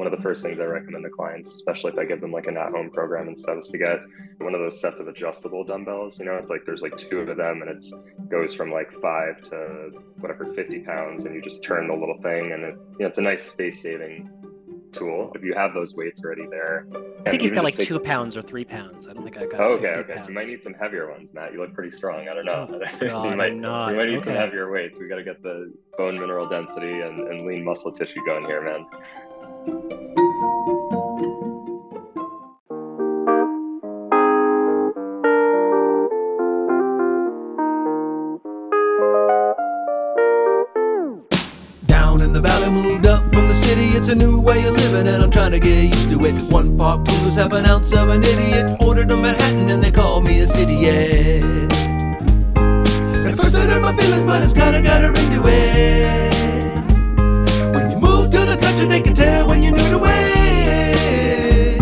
one of the first things I recommend to clients, especially if I give them like an at-home program and stuff, is to get one of those sets of adjustable dumbbells. You know, it's like there's like two of them, and it's goes from like five to whatever 50 pounds, and you just turn the little thing, and it, you know, it's a nice space-saving tool. If you have those weights already there, I think he's got like take... two pounds or three pounds. I don't think I got. Oh, okay, okay. Pounds. So you might need some heavier ones, Matt. You look pretty strong. I don't know. Oh, God, you might, not. You might need okay. some heavier weights. We got to get the bone mineral density and, and lean muscle tissue going here, man. Down in the valley, moved up from the city. It's a new way of living, and I'm trying to get used to it. One park coolers, half an ounce of an idiot. Ordered a Manhattan, and they call me a city, yeah. At first, I hurt my feelings, but it's kinda got her into it. Country, they can tell when you're new to it.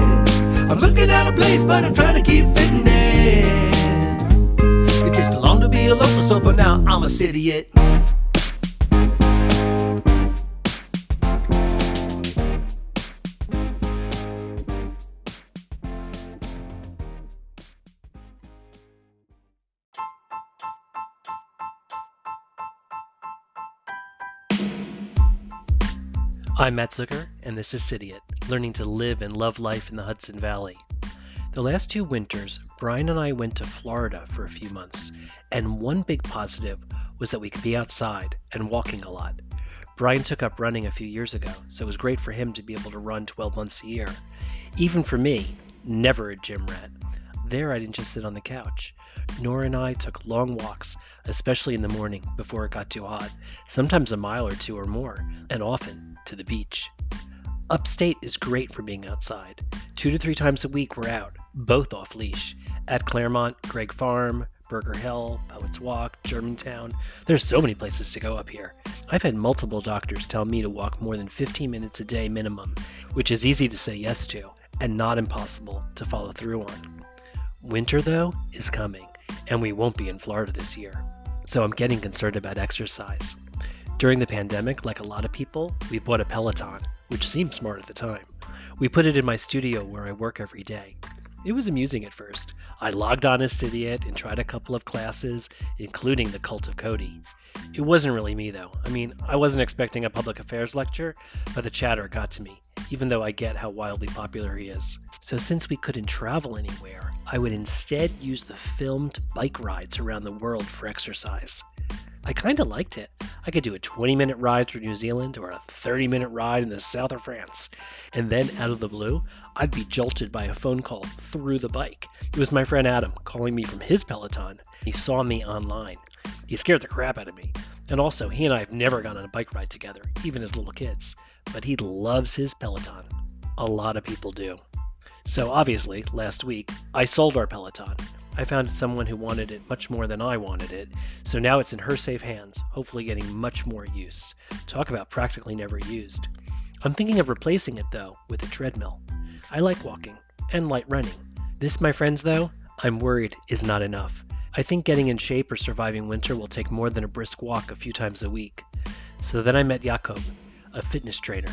I'm looking at a place, but I'm trying to keep fitting in. It takes too long to be a local, so for now, I'm a Cidiot. I'm Matt Zucker, and this is Cidiot, learning to live and love life in the Hudson Valley. The last two winters, Brian and I went to Florida for a few months, and one big positive was that we could be outside and walking a lot. Brian took up running a few years ago, so it was great for him to be able to run 12 months a year. Even for me, never a gym rat. There, I didn't just sit on the couch. Nora and I took long walks, especially in the morning before it got too hot, sometimes a mile or two or more, and often to the beach. Upstate is great for being outside. Two to three times a week, we're out, both off leash. At Clermont, Greig Farm, Burger Hill, Poets Walk, Germantown. There's so many places to go up here. I've had multiple doctors tell me to walk more than 15 minutes a day minimum, which is easy to say yes to and not impossible to follow through on. Winter, though, is coming, and we won't be in Florida this year. So I'm getting concerned about exercise. During the pandemic, like a lot of people, we bought a Peloton, which seemed smart at the time. We put it in my studio where I work every day. It was amusing at first. I logged on as Cidiot and tried a couple of classes, including the Cult of Cody. It wasn't really me though. I mean, I wasn't expecting a public affairs lecture, but the chatter got to me, even though I get how wildly popular he is. So since we couldn't travel anywhere, I would instead use the filmed bike rides around the world for exercise. I kind of liked it. I could do a 20 minute ride through New Zealand or a 30 minute ride in the south of France. And then, out of the blue, I'd be jolted by a phone call through the bike. It was my friend Adam calling me from his Peloton. He saw me online. He scared the crap out of me. And also, he and I have never gone on a bike ride together, even as little kids. But he loves his Peloton. A lot of people do. So, obviously, last week, I sold our Peloton. I found someone who wanted it much more than I wanted it, so now it's in her safe hands, hopefully getting much more use. Talk about practically never used. I'm thinking of replacing it though with a treadmill. I like walking and light running. This, my friends, though, I'm worried is not enough. I think getting in shape or surviving winter will take more than a brisk walk a few times a week. So then I met Jakob, a fitness trainer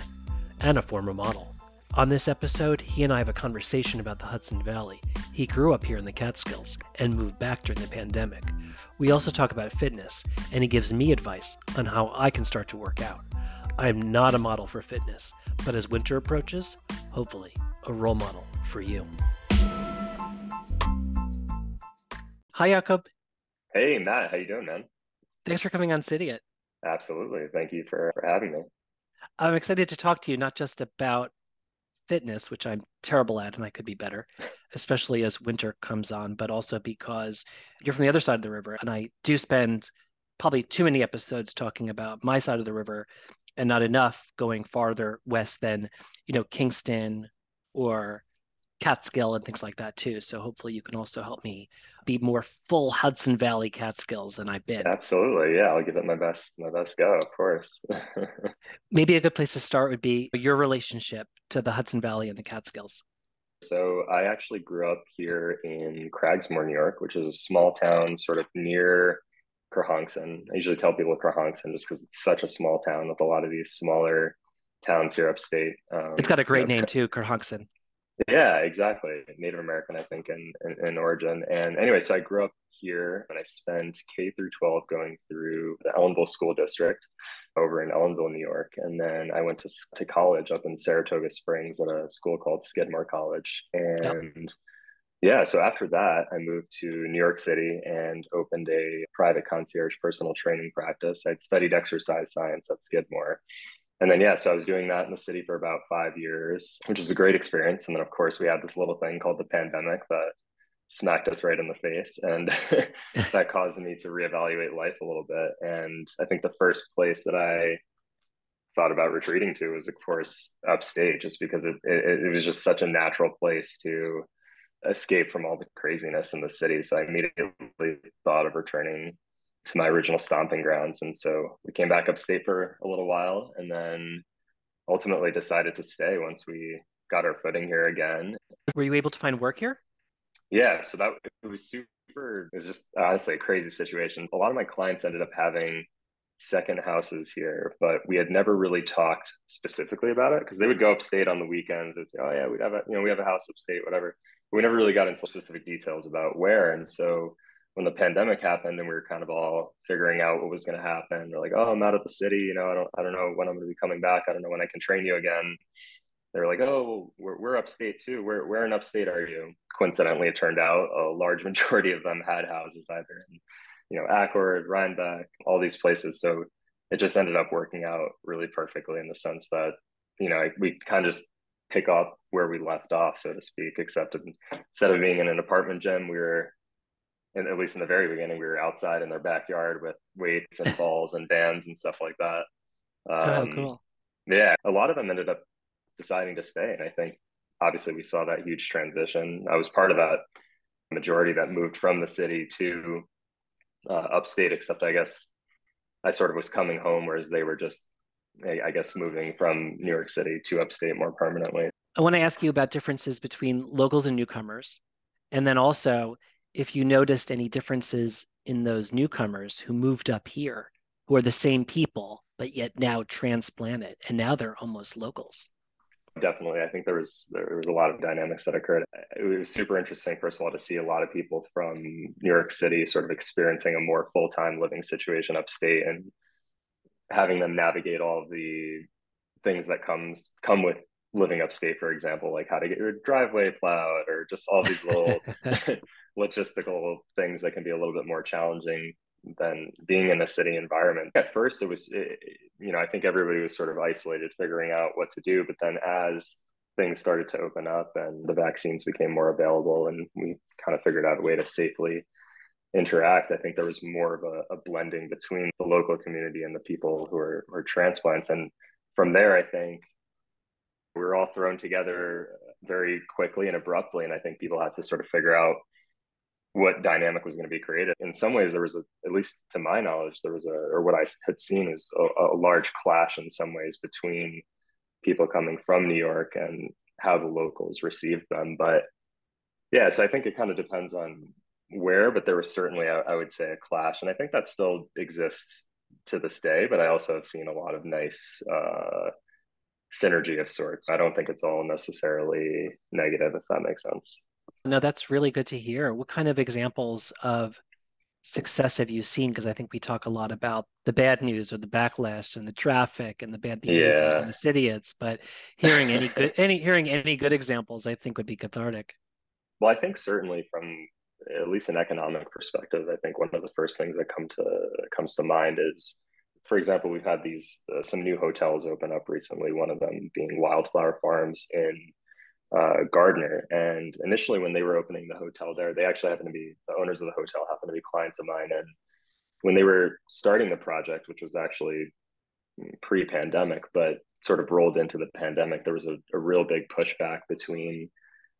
and a former model. On this episode, he and I have a conversation about the Hudson Valley. He grew up here in the Catskills and moved back during the pandemic. We also talk about fitness, and he gives me advice on how I can start to work out. I am not a model for fitness, but as winter approaches, hopefully, a role model for you. Hi, Jakob. Hey, Matt. How you doing, man? Thanks for coming on Cidiot. Absolutely. Thank you for, for having me. I'm excited to talk to you not just about fitness, which I'm terrible at and I could be better, especially as winter comes on, but also because you're from the other side of the river. And I do spend probably too many episodes talking about my side of the river and not enough going farther west than, you know, Kingston or Catskill and things like that too. So hopefully you can also help me be more full Hudson Valley Catskills than I've been. Absolutely. Yeah, I'll give it my best my best go, of course. Maybe a good place to start would be your relationship to the Hudson Valley and the Catskills. So I actually grew up here in Cragsmoor, New York, which is a small town sort of near Kerhonkson. I usually tell people Kerhonkson just because it's such a small town with a lot of these smaller towns here upstate. Um, it's got a great name too, Kerhonkson. Yeah, exactly. Native American, I think, in, in, in origin. And anyway, so I grew up here and I spent K through 12 going through the Ellenville School District over in Ellenville, New York. And then I went to, to college up in Saratoga Springs at a school called Skidmore College. And yep. yeah, so after that, I moved to New York City and opened a private concierge personal training practice. I'd studied exercise science at Skidmore and then yeah so i was doing that in the city for about five years which was a great experience. And then of course we had this little thing called the pandemic that smacked us right in the face and that caused me to reevaluate life a little bit. And i think the first place that i thought about retreating to was of course upstate just because it, it, it was just such a natural place to escape from all the craziness in the city. So i immediately thought of returning to my original stomping grounds. And so we came back upstate for a little while and then ultimately decided to stay once we got our footing here again. Were you able to find work here? Yeah, so that it was super it was just honestly a crazy situation. A lot of my clients ended up having second houses here, but we had never really talked specifically about it because they would go upstate on the weekends and say, "Oh yeah, we have a you know we have a house upstate, whatever." But we never really got into specific details about where, and so when the pandemic happened and we were kind of all figuring out what was going to happen we're like oh i'm out of the city you know i don't i don't know when i'm going to be coming back i don't know when i can train you again. They're like oh we're, we're upstate too where, where in upstate are you? Coincidentally it turned out a large majority of them had houses either in you know accord rhinebeck all these places. So it just ended up working out really perfectly in the sense that you know we kind of just pick up where we left off so to speak except instead of being in an apartment gym we were and at least in the very beginning, we were outside in their backyard with weights and balls and bands and stuff like that. Oh, um, oh, cool. Yeah, a lot of them ended up deciding to stay, and I think obviously we saw that huge transition. I was part of that majority that moved from the city to uh, upstate, except I guess I sort of was coming home, whereas they were just, I guess, moving from New York City to upstate more permanently. I want to ask you about differences between locals and newcomers, and then also if you noticed any differences in those newcomers who moved up here, who are the same people, but yet now transplanted, and now they're almost locals. Definitely, I think there was there was a lot of dynamics that occurred. It was super interesting, first of all, to see a lot of people from New York City sort of experiencing a more full time living situation upstate, and having them navigate all the things that comes come with living upstate, for example, like how to get your driveway plowed, or just all these little logistical things that can be a little bit more challenging than being in a city environment. At first, it was, eh, you know, I think everybody was sort of isolated, figuring out what to do. But then as things started to open up and the vaccines became more available and we kind of figured out a way to safely interact, I think there was more of a, a blending between the local community and the people who are, who are transplants. And from there, I think we were all thrown together very quickly and abruptly. And I think people had to sort of figure out what dynamic was going to be created. In some ways, there was a, at least to my knowledge, there was a, or what I had seen is a, a large clash in some ways between people coming from New York and how the locals received them. But yeah, so I think it kind of depends on where, but there was certainly, I, I would say, a clash. And I think that still exists to this day. But I also have seen a lot of nice, uh, synergy of sorts. I don't think it's all necessarily negative, if that makes sense. No, that's really good to hear. What kind of examples of success have you seen? Because I think we talk a lot about the bad news or the backlash and the traffic and the bad behaviors yeah. and the idiots, but hearing any good any hearing any good examples, I think would be cathartic. Well, I think certainly from at least an economic perspective, I think one of the first things that come to comes to mind is, for example, we've had these uh, some new hotels open up recently. One of them being Wildflower Farms in uh, Gardiner. And initially, when they were opening the hotel there, they actually happened to be the owners of the hotel happened to be clients of mine. And when they were starting the project, which was actually pre-pandemic, but sort of rolled into the pandemic, there was a, a real big pushback between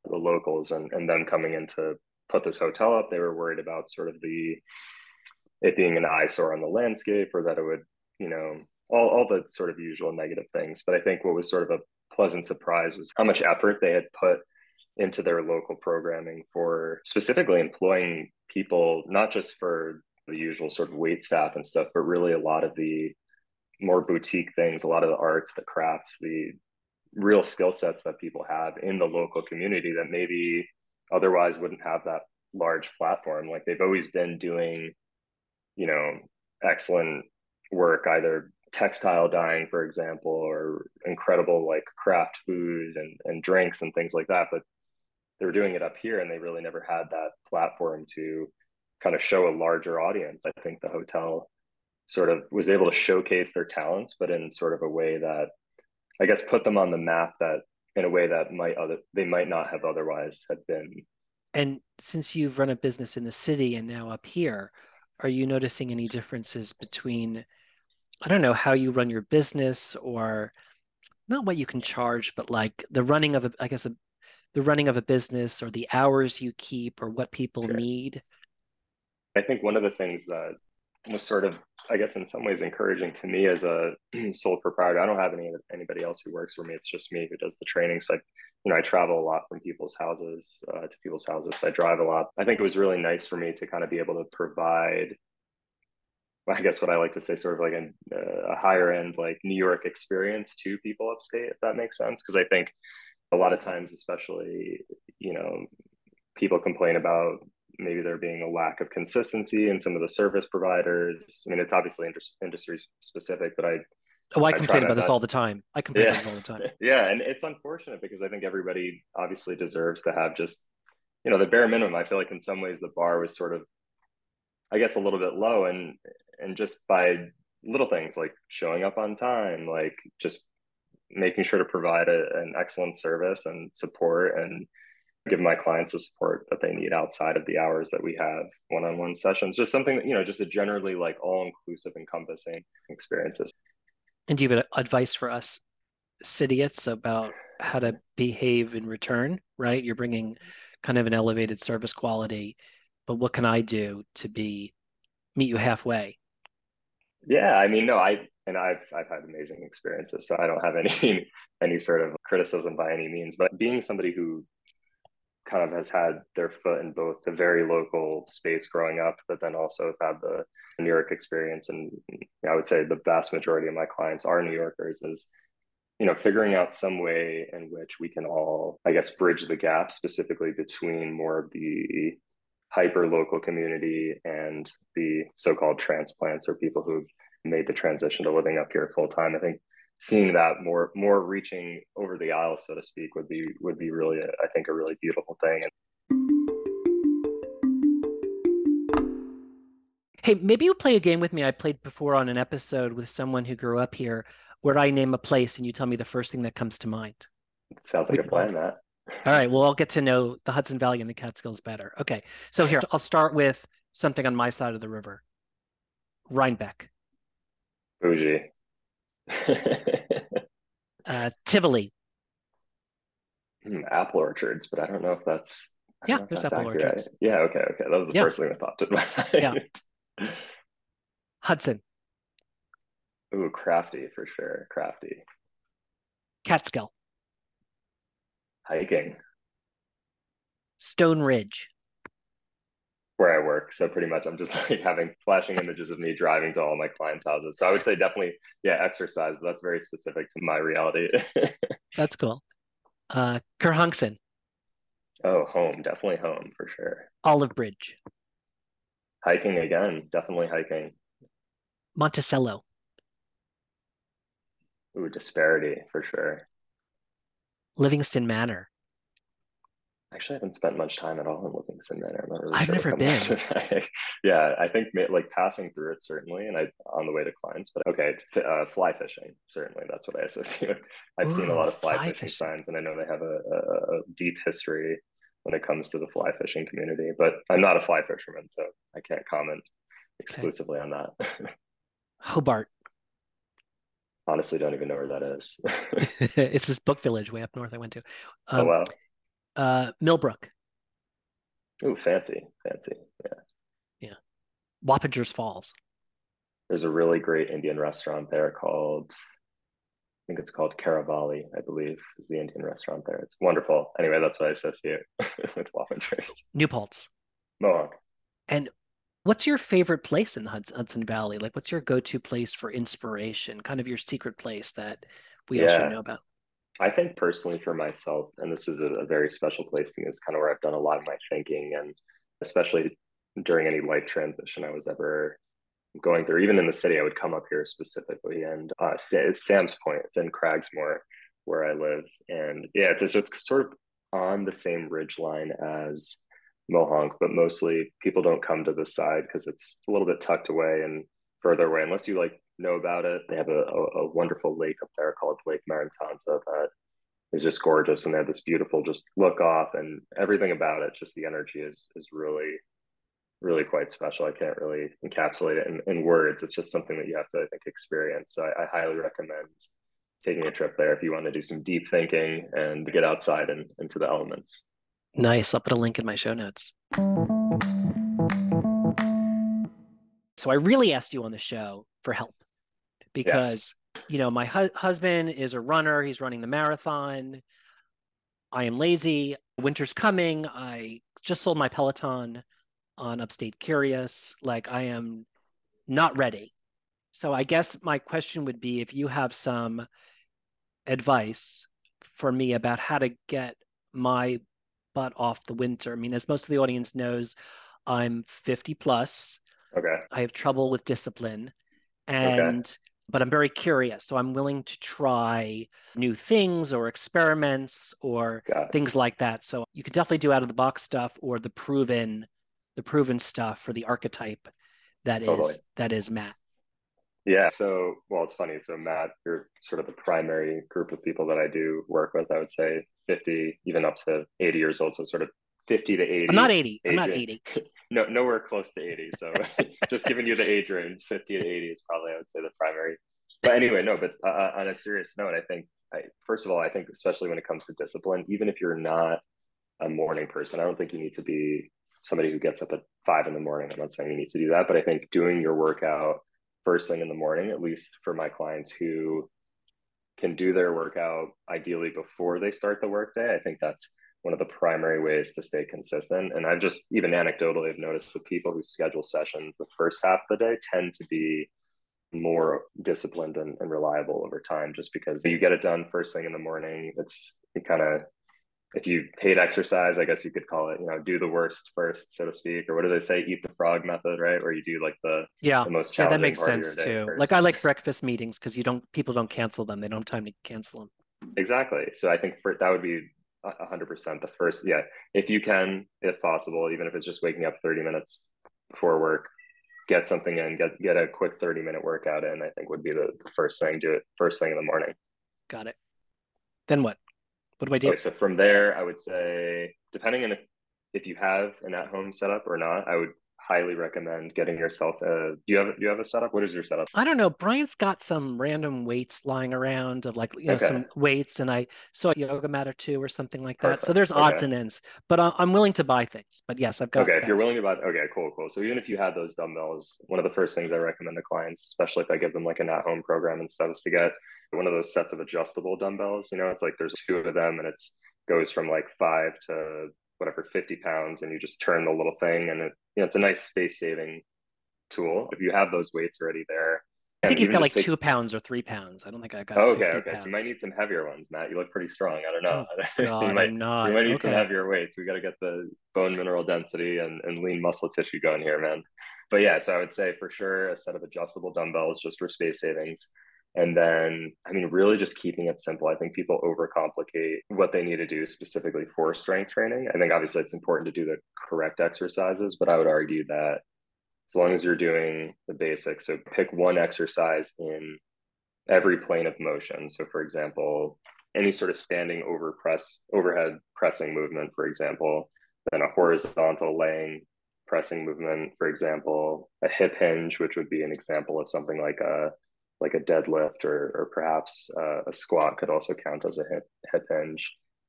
the locals and, and them coming in to put this hotel up. They were worried about sort of the it being an eyesore on the landscape or that it would, you know, all, all the sort of usual negative things. But I think what was sort of a pleasant surprise was how much effort they had put into their local programming for specifically employing people, not just for the usual sort of wait staff and stuff, but really a lot of the more boutique things, a lot of the arts, the crafts, the real skill sets that people have in the local community that maybe otherwise wouldn't have that large platform. Like they've always been doing, you know, excellent work, either textile dyeing, for example, or incredible like craft food and, and drinks and things like that. But they were doing it up here and they really never had that platform to kind of show a larger audience. I think the hotel sort of was able to showcase their talents, but in sort of a way that I guess put them on the map that in a way that might other they might not have otherwise had been. And since you've run a business in the city and now up here, are you noticing any differences between I don't know how you run your business or not what you can charge, but like the running of a I guess a, the running of a business or the hours you keep or what people sure. need? I think one of the things that was sort of I guess in some ways encouraging to me as a sole proprietor. I don't have any anybody else who works for me. It's just me who does the training. So I, you know, I travel a lot from people's houses uh, to people's houses. So I drive a lot. I think it was really nice for me to kind of be able to provide. I guess what I like to say, sort of like a, uh, a higher end, like New York experience to people upstate, if that makes sense. Because I think a lot of times, especially, you know, people complain about maybe there being a lack of consistency in some of the service providers. I mean, it's obviously industry specific, but I Oh, I, I complain about this all the time. I complain yeah. about this all the time. yeah, and it's unfortunate because I think everybody obviously deserves to have just, you know, the bare minimum. I feel like in some ways the bar was sort of, I guess, a little bit low, and and just by little things like showing up on time, like just making sure to provide a, an excellent service and support and give my clients the support that they need outside of the hours that we have one-on-one sessions. Just something that you know just a generally like all-inclusive encompassing experiences. And do you have advice for us cityites about how to behave in return right? You're bringing kind of an elevated service quality but what can i do to be meet you halfway yeah i mean no i and i've i've had amazing experiences so i don't have any any sort of criticism by any means but being somebody who kind of has had their foot in both the very local space growing up, but then also have had the New York experience. And I would say the vast majority of my clients are New Yorkers. Is you know figuring out some way in which we can all, I guess, bridge the gap specifically between more of the hyper local community and the so-called transplants or people who've made the transition to living up here full time. I think seeing that more more reaching over the aisle so to speak would be would be really i think a really beautiful thing. Hey maybe you play a game with me i played before on an episode with someone who grew up here where i name a place and you tell me the first thing that comes to mind. It sounds like a plan matt all right well i'll get to know the hudson valley and the catskills better okay so here i'll start with something on my side of the river rhinebeck bougie uh, Tivoli. Hmm, apple orchards, but I don't know if that's. Yeah, there's that's apple accurate. orchards. Yeah, okay, okay. That was the yeah. first thing that popped in my mind. Yeah. Hudson. Ooh, crafty for sure. Crafty. Catskill. Hiking. Stone Ridge where I work. So pretty much I'm just like having flashing images of me driving to all my clients' houses. So I would say definitely, yeah, exercise, but that's very specific to my reality. that's cool. Uh Kerhonkson. Oh, home, definitely home for sure. Olive Bridge. Hiking again, definitely hiking. Monticello. Ooh, disparity for sure. Livingston Manor. Actually, I haven't spent much time at all in Livingston Manor. I'm not really I've sure never been. yeah, I think like passing through it certainly, and I on the way to clients. But okay, uh, fly fishing certainly that's what I associate. I've Ooh, seen a lot of fly, fly fishing, fishing, signs, and I know they have a, a, deep history when it comes to the fly fishing community. But I'm not a fly fisherman, so I can't comment exclusively okay. on that. Hobart. Honestly, don't even know where that is. it's this book village way up north I went to. Oh, um, oh wow uh, Millbrook. Oh, fancy, fancy. Yeah. Yeah. Wappingers Falls. There's a really great Indian restaurant there called, I think it's called Caravali, I believe, is the Indian restaurant there. It's wonderful. Anyway, that's what I associate with Wappingers. New Paltz. Mohonk. And What's your favorite place in the Hudson Valley? Like, what's your go-to place for inspiration? Kind of your secret place that we all should Yeah. know about. I think personally for myself, and this is a, a very special place to me, is kind of where I've done a lot of my thinking, and especially during any life transition I was ever going through. Even in the city, I would come up here specifically, and uh, Sa- it's Sam's Point. It's in Cragsmoor, where I live, and yeah, it's so it's sort of on the same ridge line as Mohonk, but mostly people don't come to this side because it's a little bit tucked away and further away. Unless you like know about it, they have a, a, a wonderful lake up there called Lake Maratanza that is just gorgeous, and they have this beautiful just look off and everything about it. Just the energy is is really really quite special. I can't really encapsulate it in, in words. It's just something that you have to, I think, experience. So I, I highly recommend taking a trip there if you want to do some deep thinking and get outside and into the elements. Nice. I'll put a link in my show notes. So I really asked you on the show for help because, you know, my hu- husband is a runner. He's running the marathon. I am lazy. Winter's coming. I just sold my Peloton on Upstate Curious. Like I am not ready. So I guess my question would be if you have some advice for me about how to get my butt off the winter. I mean, as most of the audience knows, I'm 50 plus. Okay. I have trouble with discipline and but I'm very curious. So I'm willing to try new things or experiments or things like that. So you could definitely do out of the box stuff or the proven the proven stuff for the archetype that is Totally. that is Matt. Yeah. So, well, it's funny. So, Matt, you're sort of the primary group of people that I do work with. I would say 50, even up to 80 years old. So, sort of 50 to 80. I'm not 80. I'm not 80. no, nowhere close to 80. So just giving you the age range, 50 to 80 is probably, I would say, the primary. But anyway, no, but uh, on a serious note, I think, I, first of all, I think, especially when it comes to discipline, even if you're not a morning person, I don't think you need to be somebody who gets up at five in the morning. I'm not saying you need to do that, but I think doing your workout first thing in the morning, at least for my clients who can do their workout ideally before they start the workday, I think that's one of the primary ways to stay consistent. And I've just even anecdotally have noticed the people who schedule sessions the first half of the day tend to be more disciplined and, and reliable over time just because you get it done first thing in the morning. It's it kind of if you hate exercise, I guess you could call it, you know, do the worst first, so to speak, or what do they say, eat the frog method, right? Where you do like the Yeah. the most challenging Yeah, that makes sense too. first. Like I like breakfast meetings because you don't people don't cancel them. They don't have time to cancel them. Exactly. So I think for that would be hundred percent the first. Yeah, if you can, if possible, even if it's just waking up thirty minutes before work, get something in, get get a quick thirty minute workout in. I think would be the, the first thing. Do it first thing in the morning. Got it. Then what? What do I do? Okay, so from there, I would say, depending on if, if you have an at home setup or not, I would highly recommend getting yourself a. Do you have do you have a setup? What is your setup? I don't know. Brian's got some random weights lying around of like you know Okay. some weights, and I saw a yoga mat or two or something like that. So there's odds Okay. and ends, but I'm willing to buy things. But yes, I've got. Okay, if you're willing to buy, okay, cool, cool. So even if you had those dumbbells, one of the first things I recommend to clients, especially if I give them like an at-home program and stuff, is to get one of those sets of adjustable dumbbells. You know, it's like there's two of them, and it's goes from like five to whatever 50 pounds, and you just turn the little thing, and it, you know, it's a nice space-saving tool. If you have those weights already there, I think he's got like take- two pounds or three pounds. I don't think I got. Oh, okay, 50 okay. So you might need some heavier ones, Matt. You look pretty strong. I don't know. Oh, God, you might, I'm not. you might need some heavier weights. We got to get the bone mineral density and, and lean muscle tissue going here, man. But yeah, so I would say for sure a set of adjustable dumbbells just for space savings. And then, I mean, really just keeping it simple. I think people overcomplicate what they need to do specifically for strength training. I think obviously it's important to do the correct exercises, but I would argue that as long as you're doing the basics, so pick one exercise in every plane of motion. So, for example, any sort of standing over press, overhead pressing movement, for example, then a horizontal laying pressing movement, for example, a hip hinge, which would be an example of something like a like a deadlift or or perhaps uh, a squat could also count as a hip hip hinge,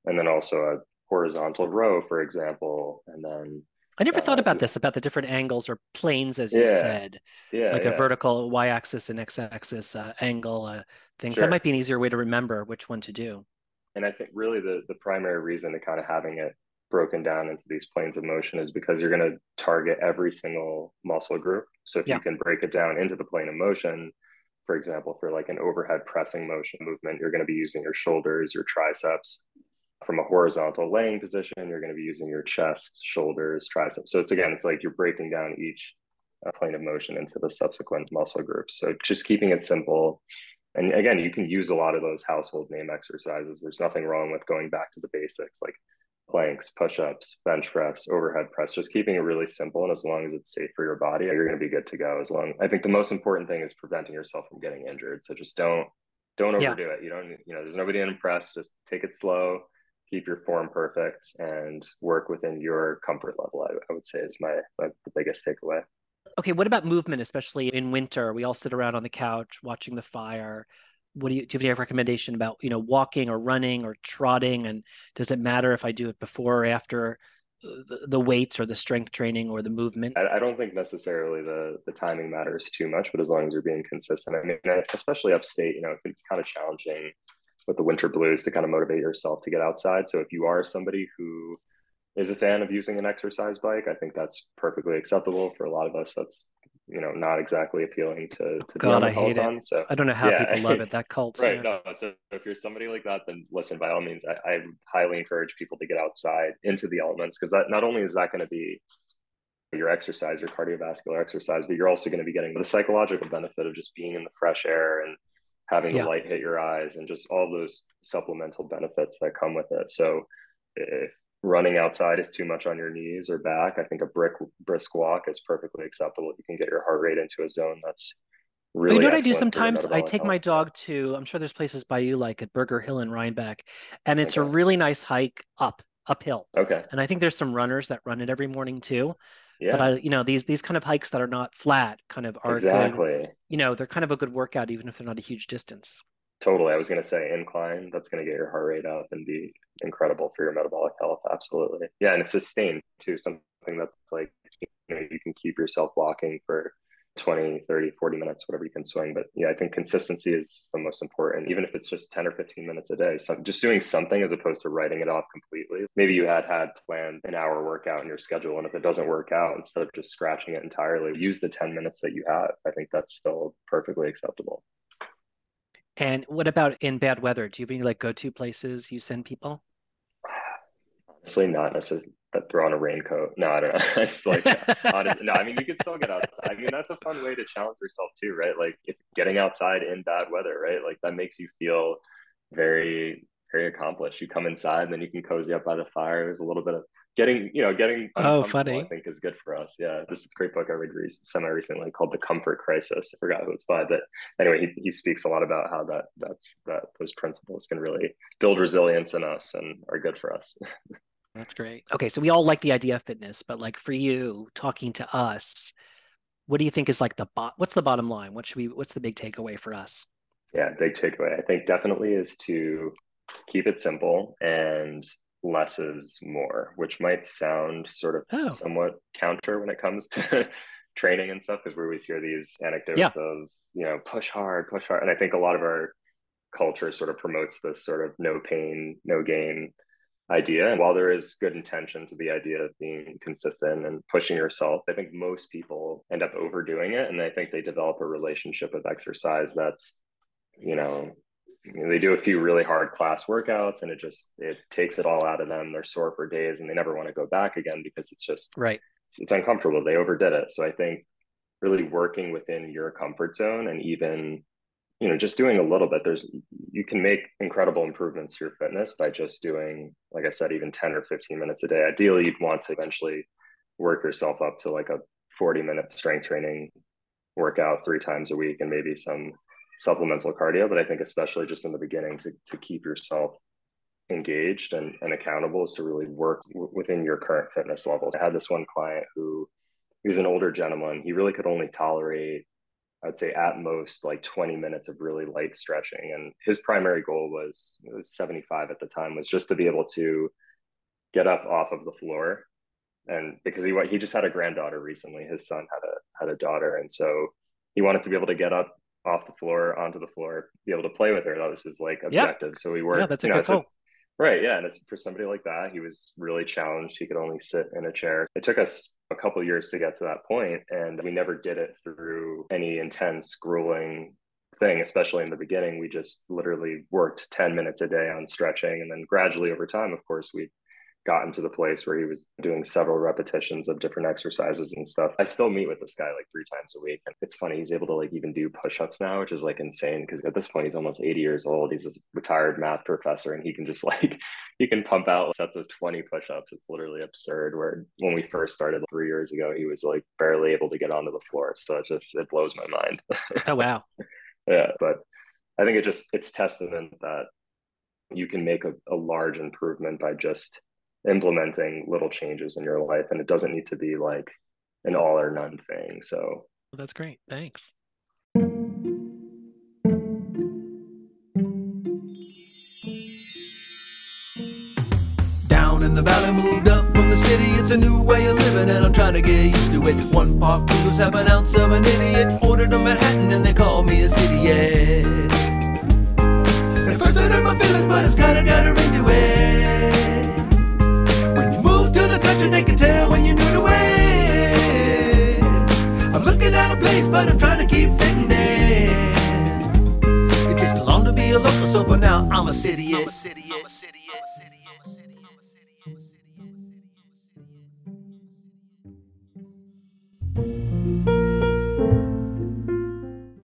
and then also a horizontal row, for example, and then I never thought uh, about this about the different angles or planes, as you Yeah, said, yeah, like yeah. a vertical y-axis and x-axis uh, angle uh, things. Sure. That might be an easier way to remember which one to do. And I think really the the primary reason to kind of having it broken down into these planes of motion is because you're going to target every single muscle group. So if you can break it down into the plane of motion, for example, for like an overhead pressing motion movement, you're going to be using your shoulders, your triceps. From a horizontal laying position, you're going to be using your chest, shoulders, triceps. So it's again, it's like you're breaking down each uh, plane of motion into the subsequent muscle groups. So just keeping it simple. And again, you can use a lot of those household name exercises. There's nothing wrong with going back to the basics like planks, push-ups, bench press, overhead press, just keeping it really simple. And as long as it's safe for your body, you're going to be good to go. As long, I think the most important thing is preventing yourself from getting injured. So just don't, don't overdo yeah. it. You don't, you know, there's nobody to impress. Just take it slow, keep your form perfect and work within your comfort level. I, I would say is my, my the biggest takeaway. Okay. What about movement, especially in winter? We all sit around on the couch watching the fire what do you do you have a recommendation about you know walking or running or trotting? And does it matter if i do it before or after uh, the, the weights or the strength training or the movement? I, I, don't think necessarily the the timing matters too much but as long as you're being consistent. I mean especially upstate you know it can be kind of challenging with the winter blues to kind of motivate yourself to get outside. So if you are somebody who is a fan of using an exercise bike i think that's perfectly acceptable for a lot of us. That's you know not exactly appealing to to God, I hate it. So I don't know how yeah. people love it. That cult, right? Yeah. No, so if you're somebody like that, then listen. By all means, I, I highly encourage people to get outside into the elements because that not only is that going to be your exercise, your cardiovascular exercise, but you're also going to be getting the psychological benefit of just being in the fresh air and having yeah. the light hit your eyes and just all those supplemental benefits that come with it. So if running outside is too much on your knees or back, I think a brick brisk walk is perfectly acceptable. You can get your heart rate into a zone that's really. you know what I do sometimes? I take health. my dog to. I'm sure there's places by you like at Burger Hill and Rhinebeck, and it's okay. a really nice hike up uphill. Okay. And I think there's some runners that run it every morning too. Yeah. But I, you know, these these kind of hikes that are not flat kind of are exactly. Good, you know, they're kind of a good workout even if they're not a huge distance. Totally. I was going to say incline. That's going to get your heart rate up and be incredible for your metabolic health. Absolutely. Yeah. And it's sustained too. Something that's like, you know, you can keep yourself walking for 20, 30, 40 minutes, whatever you can swing. But yeah, I think consistency is the most important, even if it's just 10 or 15 minutes a day. So just doing something as opposed to writing it off completely. Maybe you had had planned an hour workout in your schedule. And if it doesn't work out, instead of just scratching it entirely, use the 10 minutes that you have. I think that's still perfectly acceptable. And what about in bad weather? Do you have any like go-to places you send people? Honestly, not necessarily throw on a raincoat. No, I don't know. I just like honestly, no. I mean, you can still get outside. I mean, that's a fun way to challenge yourself too, right? Like if getting outside in bad weather, right? Like that makes you feel very, very accomplished. You come inside, and then you can cozy up by the fire. There's a little bit of getting you know getting oh funny i think is good for us. Yeah this is a great book i read semi recently called the comfort crisis. I forgot who it's by but anyway he, he speaks a lot about how that that's that those principles can really build resilience in us and are good for us. That's great. Okay so we all like the idea of fitness but like for you talking to us what do you think is like the bot what's the bottom line? What should we what's the big takeaway for us? Yeah big takeaway. I think definitely is to keep it simple and less is more, which might sound sort of oh. somewhat counter when it comes to training and stuff, because we always hear these anecdotes yeah. of, you know, push hard, push hard. And I think a lot of our culture sort of promotes this sort of no pain, no gain idea. And while there is good intention to the idea of being consistent and pushing yourself, I think most people end up overdoing it. And I think they develop a relationship with exercise that's, you know, you know, they do a few really hard class workouts and it just it takes it all out of them. They're sore for days and they never want to go back again because it's just right. it's, it's uncomfortable. They overdid it. So i think really working within your comfort zone and even you know just doing a little bit there's you can make incredible improvements to your fitness by just doing like i said even 10 or 15 minutes a day. Ideally you'd want to eventually work yourself up to like a 40 minute strength training workout three times a week and maybe some supplemental cardio, but I think especially just in the beginning to, to keep yourself engaged and, and accountable is to really work w- within your current fitness levels. I had this one client who he was an older gentleman. He really could only tolerate, I'd say at most like 20 minutes of really light stretching. And his primary goal was, was 75 at the time was just to be able to get up off of the floor. And because he he just had a granddaughter recently, his son had a had a daughter, and so he wanted to be able to get up off the floor onto the floor, be able to play with her. That was his like objective. Yeah. So we worked. Yeah, that's a you know, good so Right. Yeah. And it's for somebody like that, he was really challenged. He could only sit in a chair. It took us a couple years to get to that point, and we never did it through any intense, grueling thing, especially in the beginning. We just literally worked 10 minutes a day on stretching. And then gradually over time, of course, we gotten to the place where he was doing several repetitions of different exercises and stuff. I still meet with this guy like three times a week. And it's funny, he's able to like even do push-ups now, which is like insane because at this point he's almost 80 years old. He's a retired math professor and he can just like he can pump out sets of 20 push-ups. It's literally absurd. Where when we first started three years ago, he was like barely able to get onto the floor. So it just it blows my mind. oh wow. yeah. But I think it just it's testament that you can make a, a large improvement by just implementing little changes in your life and it doesn't need to be like an all or none thing so. Well, that's great. Thanks. Down in the valley moved up from the city it's a new way of living and i'm trying to get used to it. One park noodles have an ounce of an idiot ordered a manhattan and they call me a city yeah. At first i hurt my feelings but it's kinda got but I'm trying to keep fitting in. It takes long to be a local, so for now. I'm a city. I'm a city. I'm a city.